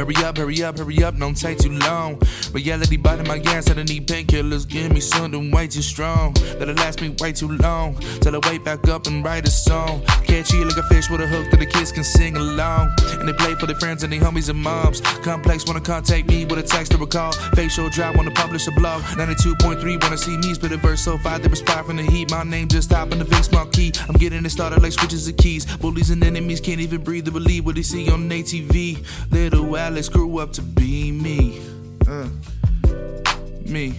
Hurry up, hurry up, hurry up, don't take too long. Reality biting my gas, I don't need painkillers, give me something way too strong. That'll last me way too long. Till I wake back up and write a song. Catch you like a fish with a hook that the kids can sing along. And they play for their friends and their homies and moms. Complex wanna contact me with a text or a call. Facial drop wanna publish a blog. 92.3 wanna see me spit a verse so fire they respire from the heat. My name just top in the face marquee. I'm getting it started like switches of keys. Bullies and enemies can't even breathe or believe what they see on ATV. Little Alex grew up to be me. Uh, me.